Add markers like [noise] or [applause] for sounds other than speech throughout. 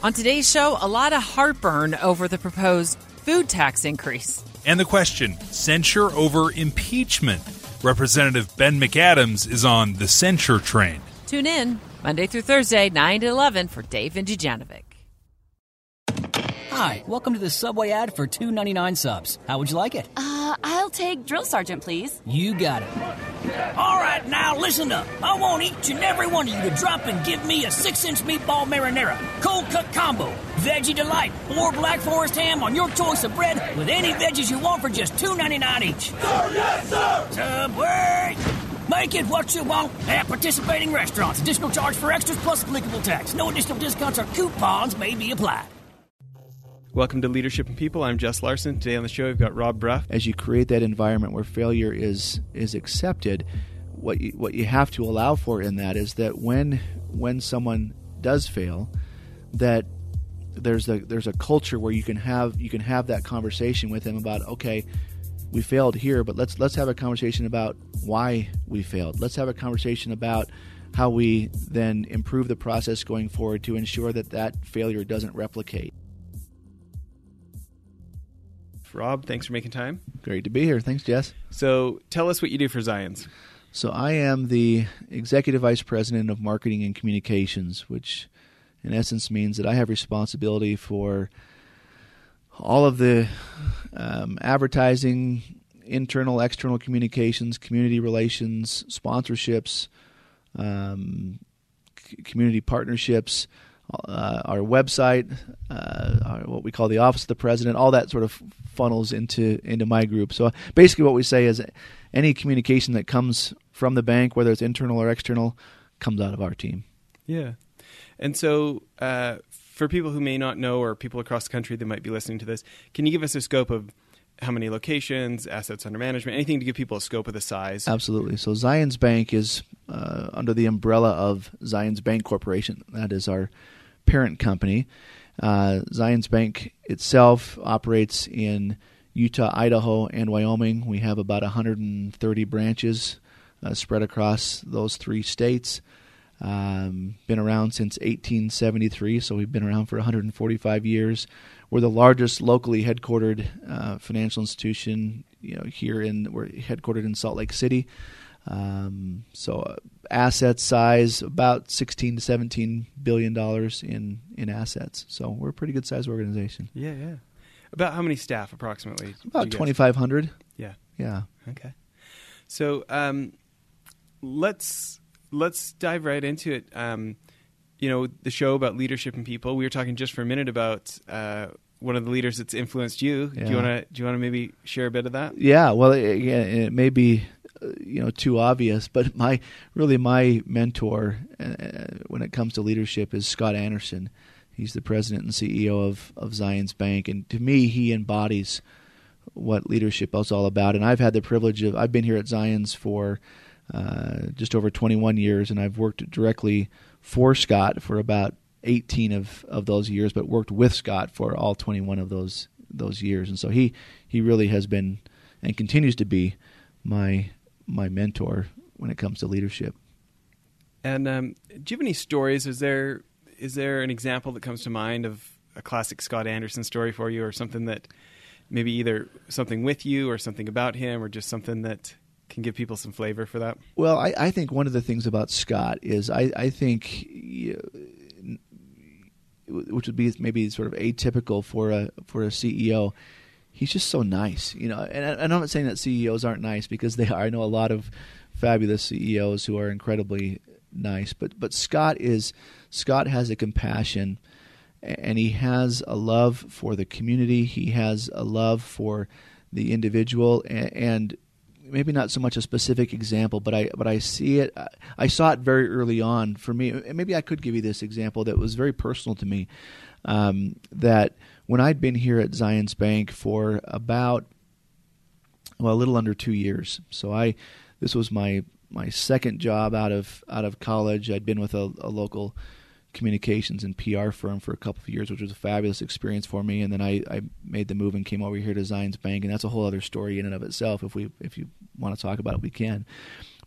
On today's show, a lot of heartburn over the proposed food tax increase. And the question censure over impeachment. Representative Ben McAdams is on the censure train. Tune in Monday through Thursday, 9 to 11 for Dave and Dujanovic. Hi, welcome to the Subway ad for two ninety nine subs. How would you like it? Uh, I'll take Drill Sergeant, please. You got it. All right, now listen up. I want each and every one of you to drop and give me a six inch meatball marinara, cold cut combo, veggie delight, or black forest ham on your choice of bread with any veggies you want for just two ninety nine each. Sir, yes, sir! Subway! Make it what you want at participating restaurants. Additional charge for extras plus applicable tax. No additional discounts or coupons may be applied. Welcome to Leadership and People. I'm Jess Larson. Today on the show, we've got Rob Brough. As you create that environment where failure is is accepted, what you, what you have to allow for in that is that when when someone does fail, that there's a there's a culture where you can have you can have that conversation with them about okay, we failed here, but let's let's have a conversation about why we failed. Let's have a conversation about how we then improve the process going forward to ensure that that failure doesn't replicate. Rob, thanks for making time. Great to be here. Thanks, Jess. So, tell us what you do for Zions. So, I am the Executive Vice President of Marketing and Communications, which in essence means that I have responsibility for all of the um, advertising, internal, external communications, community relations, sponsorships, um, c- community partnerships, uh, our website, uh, our, what we call the Office of the President, all that sort of funnels into into my group. So basically, what we say is any communication that comes from the bank, whether it's internal or external, comes out of our team. Yeah, and so uh, for people who may not know, or people across the country that might be listening to this, can you give us a scope of how many locations, assets under management, anything to give people a scope of the size? Absolutely. So Zions Bank is uh, under the umbrella of Zions Bank Corporation. That is our parent company. Uh, Zions Bank itself operates in Utah, Idaho, and Wyoming. We have about 130 branches uh, spread across those three states. Um, been around since 1873, so we've been around for 145 years. We're the largest locally headquartered uh, financial institution, you know, here in we're headquartered in Salt Lake City. Um, so asset size about 16 to 17 billion dollars in in assets. So we're a pretty good sized organization. Yeah, yeah. About how many staff approximately? About 2,500. Yeah. Yeah. Okay. So um, let's let's dive right into it. Um, you know, the show about leadership and people. We were talking just for a minute about uh, one of the leaders that's influenced you. Yeah. Do you want to do you want to maybe share a bit of that? Yeah. Well, it, it may be you know too obvious, but my really my mentor uh, when it comes to leadership is Scott Anderson. He's the president and CEO of of Zions Bank, and to me, he embodies what leadership is all about. And I've had the privilege of I've been here at Zions for uh, just over 21 years, and I've worked directly for Scott for about 18 of, of those years, but worked with Scott for all 21 of those those years. And so he he really has been and continues to be my my mentor when it comes to leadership. And um, do you have any stories? Is there is there an example that comes to mind of a classic Scott Anderson story for you, or something that maybe either something with you, or something about him, or just something that can give people some flavor for that? Well, I, I think one of the things about Scott is I, I think, which would be maybe sort of atypical for a for a CEO. He's just so nice, you know. And, and I'm not saying that CEOs aren't nice because they are. I know a lot of fabulous CEOs who are incredibly nice, but but Scott is Scott has a compassion and he has a love for the community. He has a love for the individual and, and maybe not so much a specific example, but I but I see it. I saw it very early on for me. Maybe I could give you this example that was very personal to me. Um, that when I'd been here at Zions Bank for about well a little under two years, so I this was my my second job out of out of college. I'd been with a, a local communications and PR firm for a couple of years, which was a fabulous experience for me. And then I, I made the move and came over here to Zions Bank, and that's a whole other story in and of itself. If we if you want to talk about it, we can.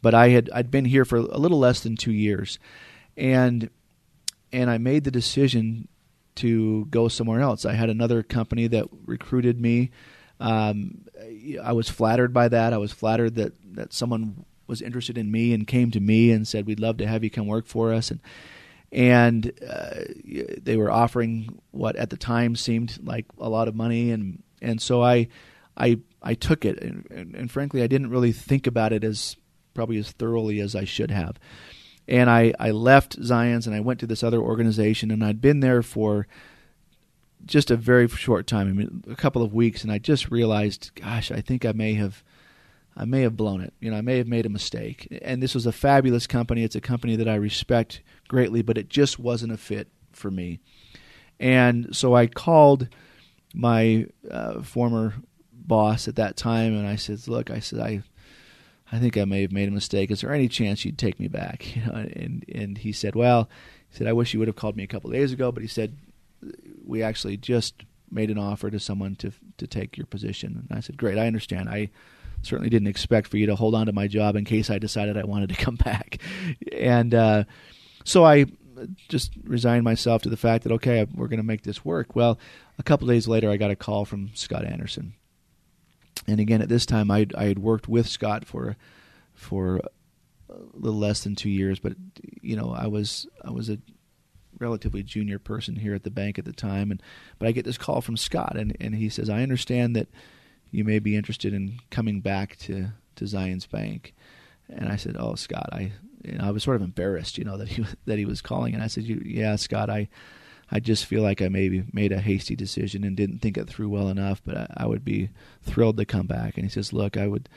But I had I'd been here for a little less than two years, and and I made the decision to go somewhere else. I had another company that recruited me. Um, I was flattered by that. I was flattered that that someone was interested in me and came to me and said, "We'd love to have you come work for us." And and uh, they were offering what at the time seemed like a lot of money, and and so I I I took it, and, and, and frankly, I didn't really think about it as probably as thoroughly as I should have. And I, I left Zions and I went to this other organization, and I'd been there for just a very short time, I mean, a couple of weeks, and I just realized, gosh, I think I may have I may have blown it. You know, I may have made a mistake. And this was a fabulous company. It's a company that I respect greatly, but it just wasn't a fit for me. And so I called my uh, former boss at that time, and I said, "Look, I said I." I think I may have made a mistake. Is there any chance you'd take me back? [laughs] You know, and and he said, "Well, he said I wish you would have called me a couple days ago." But he said, "We actually just made an offer to someone to to take your position." And I said, "Great, I understand. I certainly didn't expect for you to hold on to my job in case I decided I wanted to [laughs] come back. And uh, so I just resigned myself to the fact that, okay, we're going to make this work. Well, a couple days later, I got a call from Scott Anderson. And again, at this time, I I had worked with Scott for for a little less than two years, but you know, I was I was a relatively junior person here at the bank at the time, and but I get this call from Scott, and and he says, I understand that you may be interested in coming back to, to Zions Bank. And I said, oh, Scott, I, you know, I was sort of embarrassed, you know, that he, [laughs] that he was calling. And I said, yeah, Scott, I, I just feel like I maybe made a hasty decision and didn't think it through well enough, but I, I would be thrilled to come back. And he says, look, I would,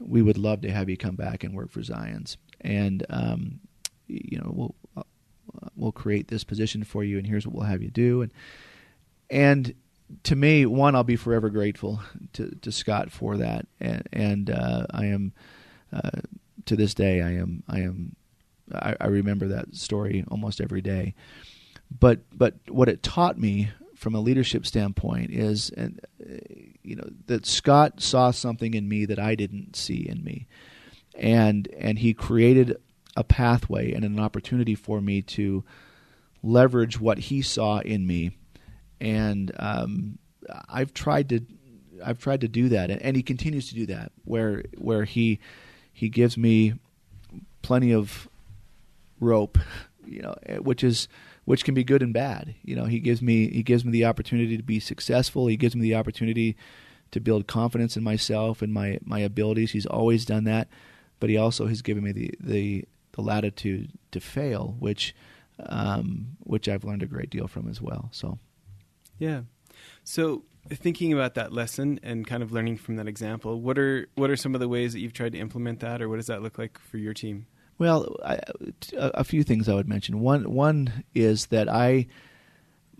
we would love to have you come back and work for Zions. And, um, you know, we'll, uh, we'll create this position for you and here's what we'll have you do. And, and to me, one, I'll be forever grateful to, to Scott for that, and, and uh, I am uh, to this day, I am, I am, I, I, remember that story almost every day. But, but what it taught me from a leadership standpoint is, and you know, that Scott saw something in me that I didn't see in me, and and he created a pathway and an opportunity for me to leverage what he saw in me and um, I've tried to I've tried to do that, and, and, he continues to do that. Where where he he gives me plenty of rope, [laughs] you know, which is which can be good and bad. You know, he gives me he gives me the opportunity to be successful. He gives me the opportunity to build confidence in myself and my my abilities. He's always done that, but he also has given me the the, the latitude to fail, which um, which I've learned a great deal from as well. So. Yeah. So thinking about that lesson and kind of learning from that example, what are what are some of the ways that you've tried to implement that, or what does that look like for your team? Well, I, a few things I would mention. One one is that I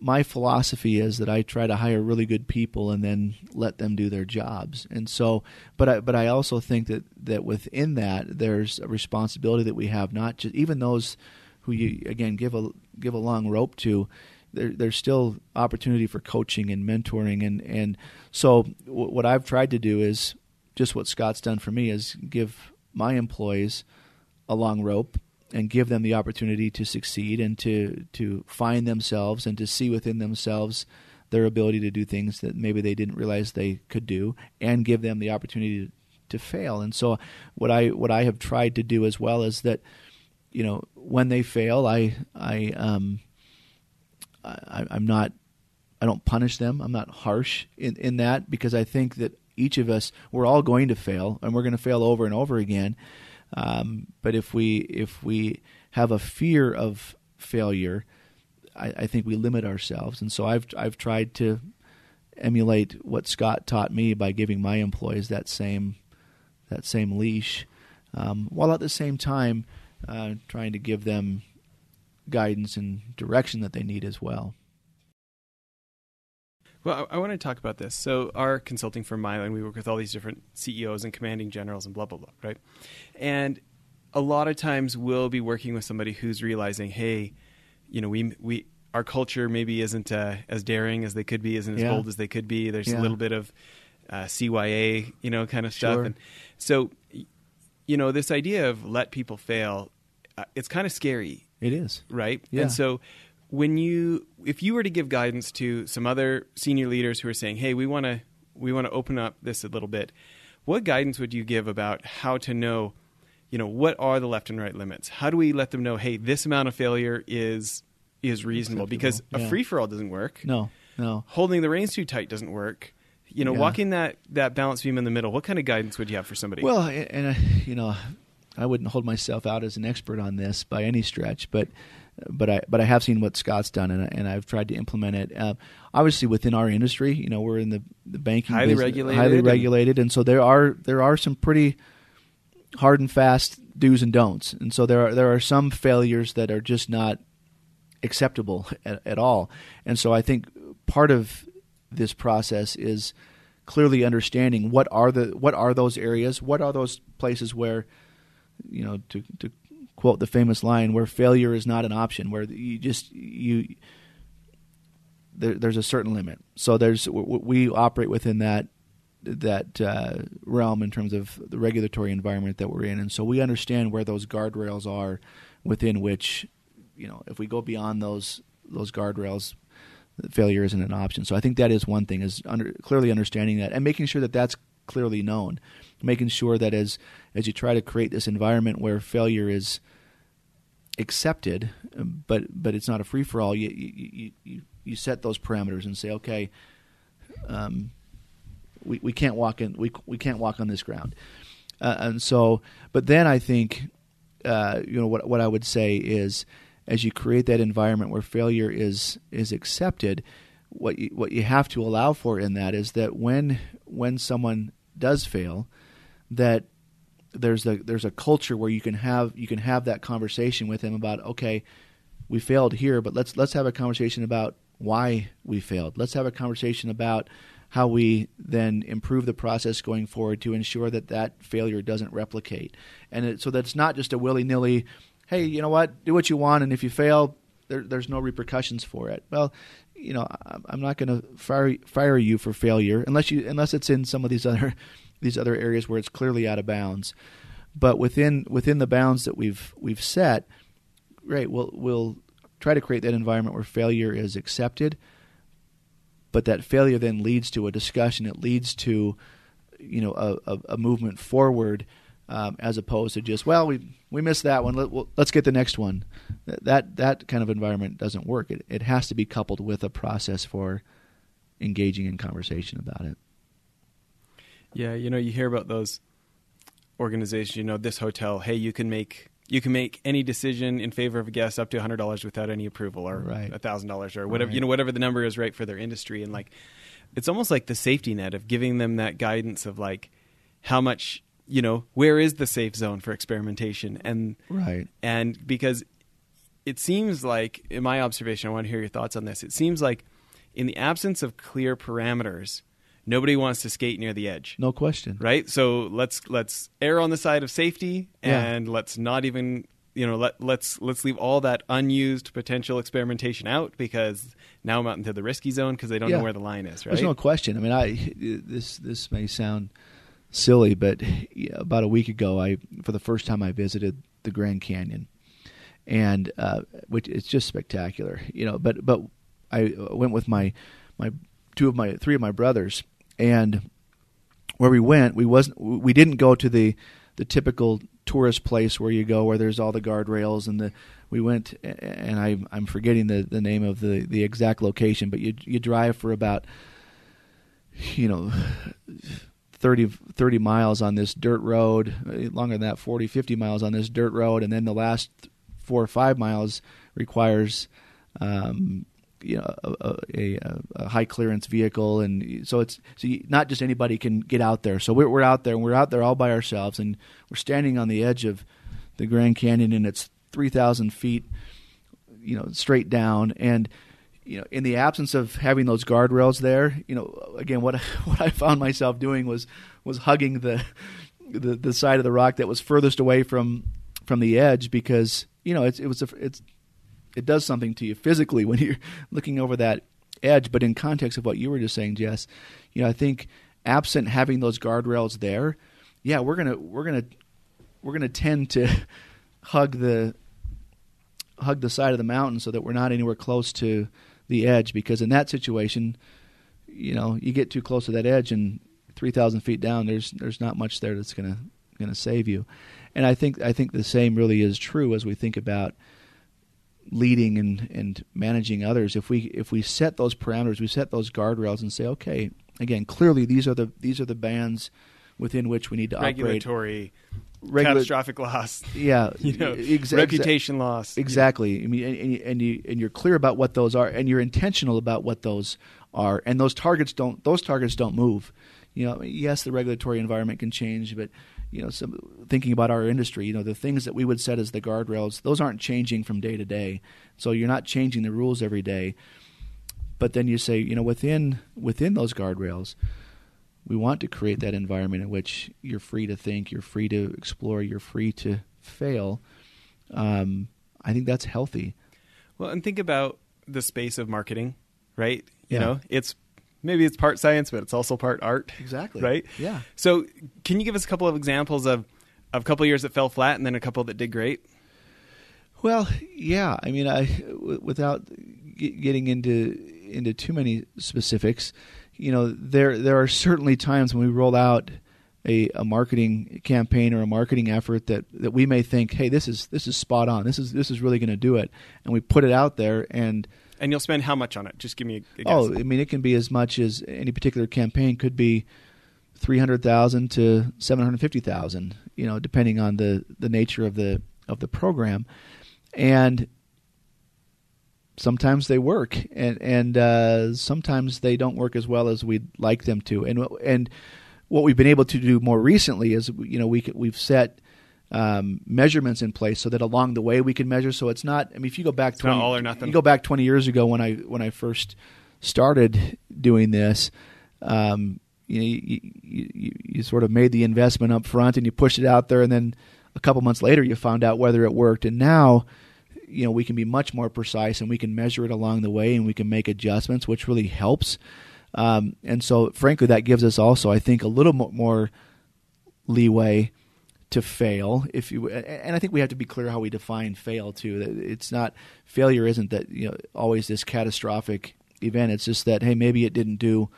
my philosophy is that I try to hire really good people and then let them do their jobs. And so, but I but I also think that that within that there's a responsibility that we have, not just even those who you again give a give a long rope to there, there's still opportunity for coaching and mentoring and and so w- what I've tried to do is just what Scott's done for me is give my employees a long rope and give them the opportunity to succeed and to to find themselves and to see within themselves their ability to do things that maybe they didn't realize they could do and give them the opportunity to, to fail and so what I what I have tried to do as well is that you know when they fail I I um I, I'm not I don't punish them. I'm not harsh in, in that because I think that each of us we're all going to fail and we're going to fail over and over again. Um, but if we if we have a fear of failure, I, I, think we limit ourselves. And so I've I've tried to emulate what Scott taught me by giving my employees that same that same leash, um, while at the same time uh, trying to give them guidance and direction that they need as well. Well, I, I want to talk about this. So, our consulting firm, Mylan, we work with all these different CEOs and commanding generals and blah, blah, blah, right? And a lot of times we'll be working with somebody who's realizing, hey, you know, we, we, our culture maybe isn't uh, as daring as they could be, isn't as yeah. bold as they could be. There's yeah. a little bit of uh, CYA, you know, kind of stuff. Sure. And so, you know, this idea of let people fail, uh, it's kind of scary it is right. Yeah. And so, when you if you were to give guidance to some other senior leaders who are saying, "Hey, we want to we want to open up this a little bit," what guidance would you give about how to know, you know, what are the left and right limits? How do we let them know, "Hey, this amount of failure is is reasonable"? Because Acceptable, a free for all doesn't work. No, no. Holding the reins too tight doesn't work. You know, Yeah. walking that that balance beam in the middle. What kind of guidance would you have for somebody? Well, and uh, you know, I wouldn't hold myself out as an expert on this by any stretch, but but I but I have seen what Scott's done, and, and I've tried to implement it. Uh, obviously, within our industry, you know, we're in the the banking Highly business- regulated highly and- regulated, and so there are there are some pretty hard and fast do's and don'ts, and so there are there are some failures that are just not acceptable [laughs] at, at all. And so I think part of this process is clearly understanding what are the what are those areas, what are those places where you know to to quote the famous line where failure is not an option, where you just you there, there's a certain limit. So there's we operate within that that uh, realm in terms of the regulatory environment that we're in, and so we understand where those guardrails are within which you know if we go beyond those those guardrails failure isn't an option. So i think that is one thing is under, clearly understanding that and making sure that that's clearly known. Making sure that as as you try to create this environment where failure is accepted um, but but it's not a free for all you, you you you set those parameters and say okay um, we we can't walk in we we can't walk on this ground. Uh, and so but then i think uh, you know what what I would say is as you create that environment where failure is is accepted, what you, what you have to allow for in that is that when when someone does fail, that there's a there's a culture where you can have you can have that conversation with him about okay, we failed here, but let's let's have a conversation about why we failed. Let's have a conversation about how we then improve the process going forward to ensure that that failure doesn't replicate. And it, so that's not just a willy nilly, hey, you know what, do what you want, and if you fail, there, there's no repercussions for it. Well, you know, I'm- not going to fire fire you for failure unless you unless it's in some of these other [laughs] these other areas where it's clearly out of bounds. But within within the bounds that we've we've set, great. We'll we'll try to create that environment where failure is accepted, but that failure then leads to a discussion. It leads to you know a, a, a movement forward um, as opposed to just well we we missed that one Let, well, let's get the next one Th- that that kind of environment doesn't work it, it has to be coupled with a process for engaging in conversation about it Yeah, you know, you hear about those organizations. You know, this hotel. Hey, you can make you can make any decision in favor of a guest up to hundred dollars without any approval, or Right. thousand dollars, or whatever Right. you know, whatever the number is, right for their industry. And like, it's almost like the safety net of giving them that guidance of like how much you know, where is the safe zone for experimentation, and right and because it seems like, in my observation, I want to hear your thoughts on this. It seems like, in the absence of clear parameters, nobody wants to skate near the edge no question right so let's let's err on the side of safety Yeah. and let's not even you know let let's let's leave all that unused potential experimentation out because now I'm out into the risky zone because they don't Yeah. know where the line is right There's no question. I mean, I this this may sound silly, but about a week ago, I for the first time I visited the Grand Canyon, and uh, which it's just spectacular, you know. But but I went with my my two of my three of my brothers, and where we went, we wasn't we didn't go to the the typical tourist place where you go where there's all the guardrails and the we went and I I'm forgetting the the name of the the exact location, but you you drive for about you know 30, 30 miles on this dirt road, longer than that, 40, 50 miles on this dirt road, and then the last four or five miles requires, um, you know, a, a, a high clearance vehicle, and so it's so you, not just anybody can get out there. So we're, we're out there, and we're out there all by ourselves, and we're standing on the edge of the Grand Canyon, and it's three thousand feet, you know, straight down, and you know, in the absence of having those guardrails there, you know, again, what [laughs] what I found myself doing was was hugging the the, the side of the rock that was furthest away from from the edge because you know it's it was a, it's it does something to you physically when you're [laughs] looking over that edge. But in context of what you were just saying, Jess, you know, I think absent having those guardrails there, yeah, we're gonna we're gonna we're gonna tend to [laughs] hug the hug the side of the mountain so that we're not anywhere close to the edge. Because in that situation, you know, you get too close to that edge, and three thousand feet down, there's there's not much there that's gonna gonna save you. And I think I think the same really is true as we think about leading and, and managing others. If we if we set those parameters, we set those guardrails, and say, okay, again, clearly these are the these are the bands within which we need to operate. regulatory, operate. catastrophic loss. Yeah, [laughs] you know, reputation loss. Exactly. I mean, and, and you and you're clear about what those are, and you're intentional about what those are, and those targets don't those targets don't move. You know, yes, the regulatory environment can change, but you know, some, thinking about our industry, you know, the things that we would set as the guardrails, those aren't changing from day to day. So you're not changing the rules every day. But then you say, you know, within within those guardrails, we want to create that environment in which you're free to think, you're free to explore, you're free to fail. Um, I think that's healthy. Well, and think about the space of marketing, right? You Yeah. know, it's maybe it's part science, but it's also part art. Exactly. Right? Yeah. So, can you give us a couple of examples of of a couple of years that fell flat and then a couple that did great? Well, yeah. I mean, I w- without g- getting into into too many specifics, you know, there there are certainly times when we roll out a, a marketing campaign or a marketing effort that, that we may think, hey, this is this is spot on. This is this is really going to do it, and we put it out there and. And you'll spend how much on it? Just give me a, a. Oh, I mean, it can be as much as any particular campaign could be three hundred thousand to seven hundred fifty thousand. You know, depending on the the nature of the of the program, and sometimes they work, and and uh, sometimes they don't work as well as we'd like them to. And and what we've been able to do more recently is, you know, we we've set. Um, measurements in place so that along the way we can measure. So it's not. I mean, if you go back not twenty, all or nothing. You go back twenty years ago when I when I first started doing this, um, you, know, you, you, you sort of made the investment up front and you pushed it out there, and then a couple months later you found out whether it worked. And now, you know, we can be much more precise and we can measure it along the way and we can make adjustments, which really helps. Um, and so, frankly, that gives us also, I think, a little more leeway to fail if you and I think we have to be clear how we define fail too it's not failure isn't that you know always this catastrophic event it's just that hey maybe it didn't do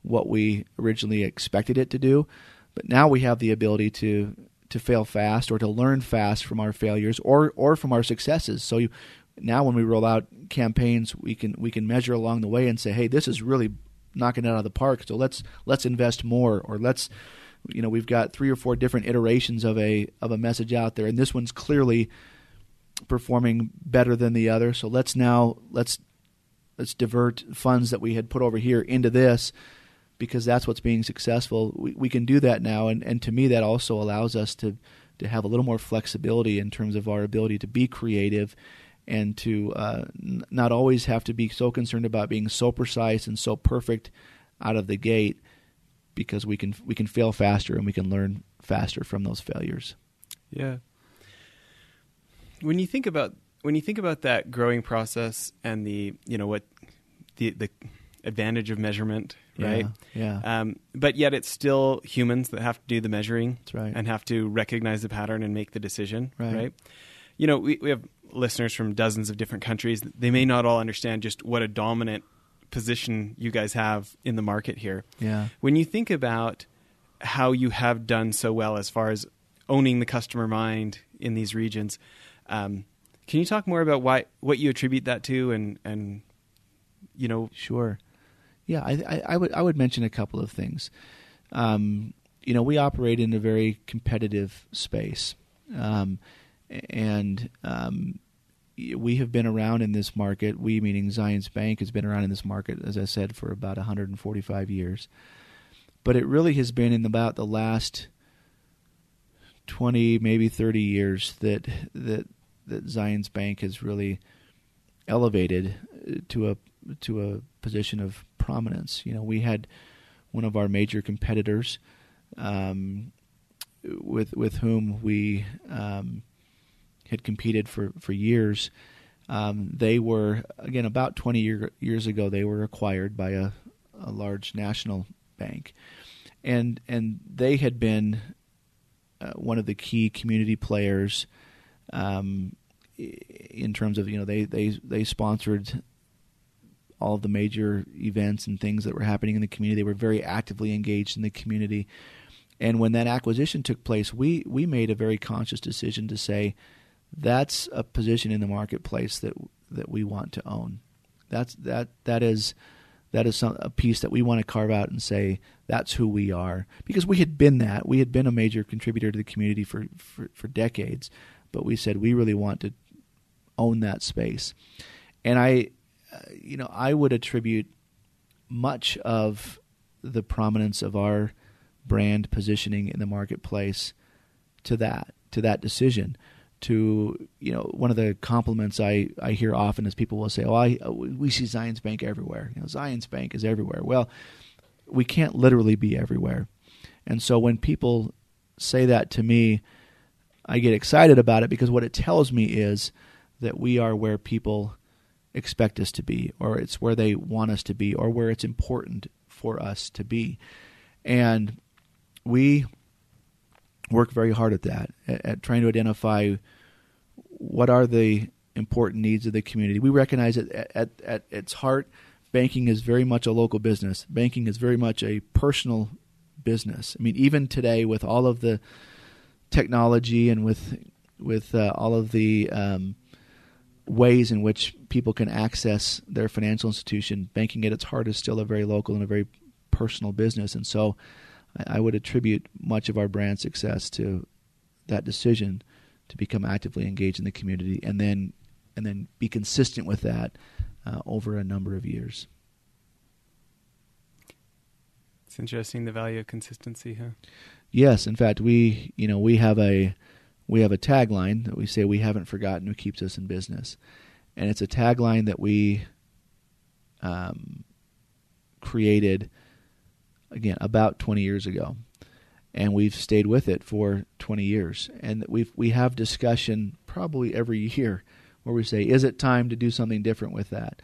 what we originally expected it to do but now we have the ability to to fail fast or to learn fast from our failures or or from our successes. So you, now when we roll out campaigns we can we can measure along the way and say hey this is really knocking it out of the park. So let's let's invest more or let's you know we've got three or four different iterations of a of a message out there and this one's clearly performing better than the other. So let's now let's let's divert funds that we had put over here into this because that's what's being successful we, we can do that now and, and to me that also allows us to to have a little more flexibility in terms of our ability to be creative and to uh, n- not always have to be so concerned about being so precise and so perfect out of the gate because we can we can fail faster and we can learn faster from those failures. Yeah. When you think about when you think about that growing process and the you know what the the advantage of measurement, right? Yeah. yeah. Um, but yet it's still humans that have to do the measuring right. and have to recognize the pattern and make the decision, Right. right? You know, we, we have listeners from dozens of different countries. They may not all understand just what a dominant position you guys have in the market here. yeah. When you think about how you have done so well as far as owning the customer mind in these regions, um, can you talk more about why what you attribute that to, and and you know, Sure. Yeah, I, I, I would I would mention a couple of things. Um, you know, we operate in a very competitive space, um, and um, we have been around in this market. We, meaning Zions Bank, has been around in this market, as I said, for about 145 years. But it really has been in about the last 20, maybe 30 years that that that Zions Bank has really elevated uh, to a to a position of prominence. You know, we had one of our major competitors um, with with whom we um, had competed for for years. Um, they were again about 20 year, years ago. They were acquired by a, a large national bank, and and they had been uh, one of the key community players um, in terms of you know they they they sponsored all of the major events and things that were happening in the community. They were very actively engaged in the community. And when that acquisition took place, we we made a very conscious decision to say that's a position in the marketplace that that we want to own. That's that that is that is some, a piece that we want to carve out and say that's who we are because we had been that we had been a major contributor to the community for, for, for decades but we said we really want to own that space and i you know i would attribute much of the prominence of our brand positioning in the marketplace to that to that decision. To you know one of the compliments I, I hear often is people will say oh I we see Zions Bank everywhere. You know Zions Bank is everywhere. Well we can't literally be everywhere. And so when people say that to me I get excited about it because what it tells me is that we are where people expect us to be or it's where they want us to be or where it's important for us to be and we work very hard at that, at, at, trying to identify what are the important needs of the community. We recognize that at, at, at its heart, banking is very much a local business. Banking is very much a personal business. I mean, even today, with all of the technology and with with uh, all of the um, ways in which people can access their financial institution, banking at its heart is still a very local and a very personal business. And so, I, I would attribute much of our brand success to that decision to become actively engaged in the community, and then and then be consistent with that uh, over a number of years. It's interesting the value of consistency, huh? Yes, in fact, we you know we have a we have a tagline that we say we haven't forgotten who keeps us in business, and it's a tagline that we um, created again about 20 years ago and we've stayed with it for 20 years. And we we have discussion probably every year where we say, "Is it time to do something different with that?"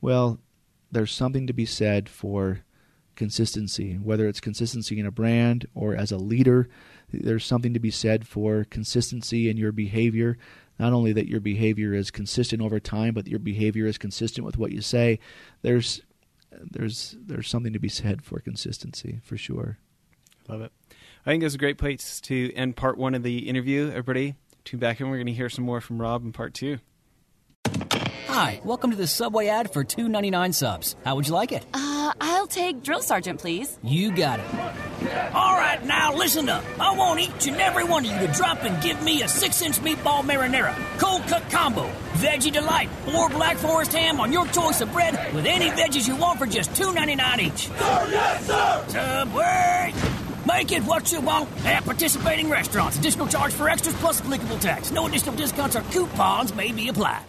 Well, there's something to be said for consistency, whether it's consistency in a brand or as a leader. There's something to be said for consistency in your behavior. Not only that your behavior is consistent over time, but your behavior is consistent with what you say. There's there's there's something to be said for consistency for sure. Love it. I think it's a great place to end part one of the interview. Everybody, tune back in. We're going to hear some more from Rob in part two. Hi, welcome to the Subway ad for two ninety nine subs. How would you like it? Uh, I'll take Drill Sergeant, please. You got it. All right, now listen up. I want each and every one of you to drop and give me a six inch meatball marinara, cold cut combo, veggie delight, or black forest ham on your choice of bread with any veggies you want for just two ninety nine each. Sir, yes, sir! Subway! Make it what you want at participating restaurants. Additional charge for extras plus applicable tax. No additional discounts or coupons may be applied.